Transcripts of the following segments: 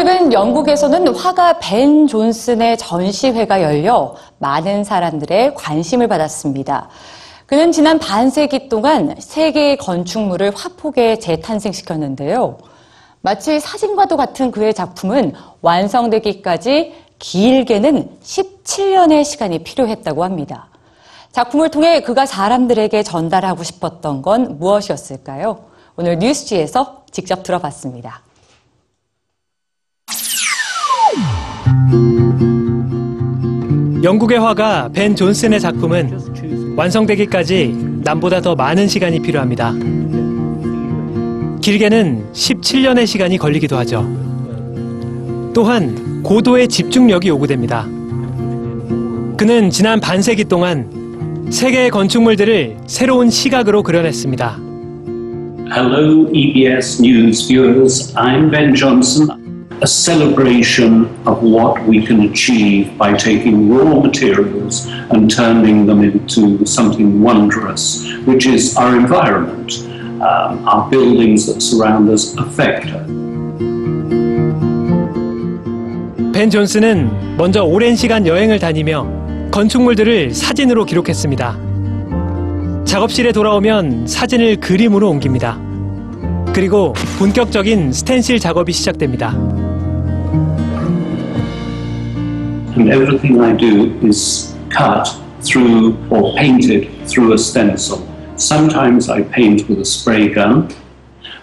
최근 영국에서는 화가 벤 존슨의 전시회가 열려 많은 사람들의 관심을 받았습니다. 그는 지난 반세기 동안 세계의 건축물을 화폭에 재탄생시켰는데요. 마치 사진과도 같은 그의 작품은 완성되기까지 길게는 17년의 시간이 필요했다고 합니다. 작품을 통해 그가 사람들에게 전달하고 싶었던 건 무엇이었을까요? 오늘 뉴스지에서 직접 들어봤습니다. 영국의 화가 벤 존슨의 작품은 완성되기까지 남보다 더 많은 시간이 필요합니다. 길게는 17년의 시간이 걸리기도 하죠. 또한 고도의 집중력이 요구됩니다. 그는 지난 반세기 동안 세계의 건축물들을 새로운 시각으로 그려냈습니다. Hello, EBS News viewers. I'm Ben Johnson. a celebration of what we can achieve by taking raw materials and turning them into something wondrous, which is our environment. Um, our buildings that surround us affect us. 벤 존슨은 먼저 오랜 시간 여행을 다니며 건축물들을 사진으로 기록했습니다. 작업실에 돌아오면 사진을 그림으로 옮깁니다. 그리고 본격적인 스텐실 작업이 시작됩니다. And everything I do is cut through or painted through a stencil. Sometimes I paint with a spray gun,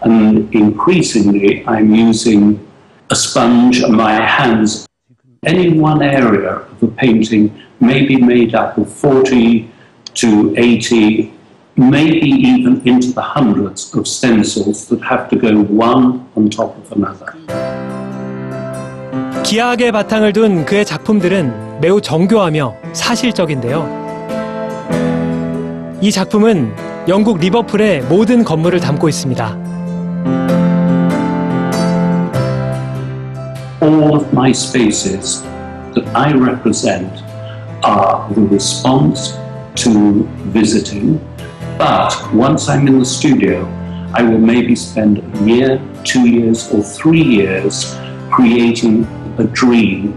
and increasingly I'm using a sponge and my hands. Any one area of a painting may be made up of 40 to 80, maybe even into the hundreds of stencils that have to go one on top of another. 기하학의 바탕을 둔 그의 작품들은 매우 정교하며 사실적인데요. 이 작품은 영국 리버풀의 모든 건물을 담고 있습니다. all of my spaces that I represent are the response to visiting. But once I'm in the studio, I will maybe spend a year, two years, or three years creating a dream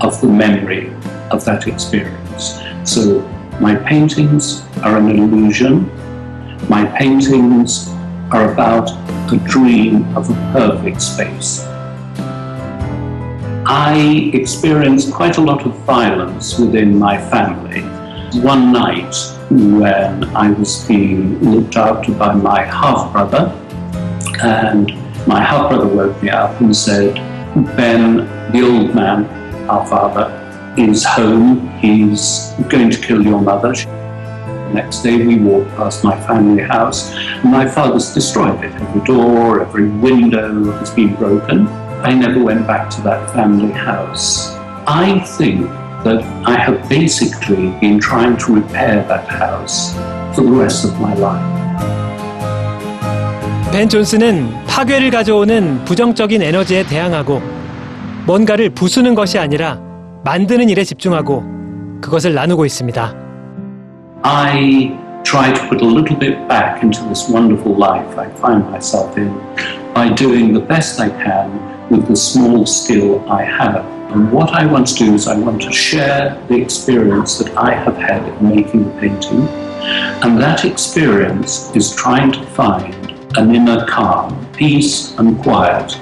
of the memory of that experience. So my paintings are an illusion. My paintings are about a dream of a perfect space. I experienced quite a lot of violence within my family. One night, when I was being looked after by my half brother, and my half brother woke me up and said, Ben, the old man, our father, is home. He's going to kill your mother. Next day, we walked past my family house, my father's destroyed it. Every door, every window has been broken. I never went back to that family house. I think that I have basically been trying to repair that house for the rest of my life. 벤 존슨은 파괴를 가져오는 부정적인 에너지에 대항하고 뭔가를 부수는 것이 아니라 만드는 일에 집중하고 그것을 나누고 있습니다. I try to put a little bit back into this wonderful life I find myself in by doing the best I can with the small skill I have. And what I want to do is I want to share the experience that I have had in making the painting. And that experience is trying to find an inner calm, peace and quiet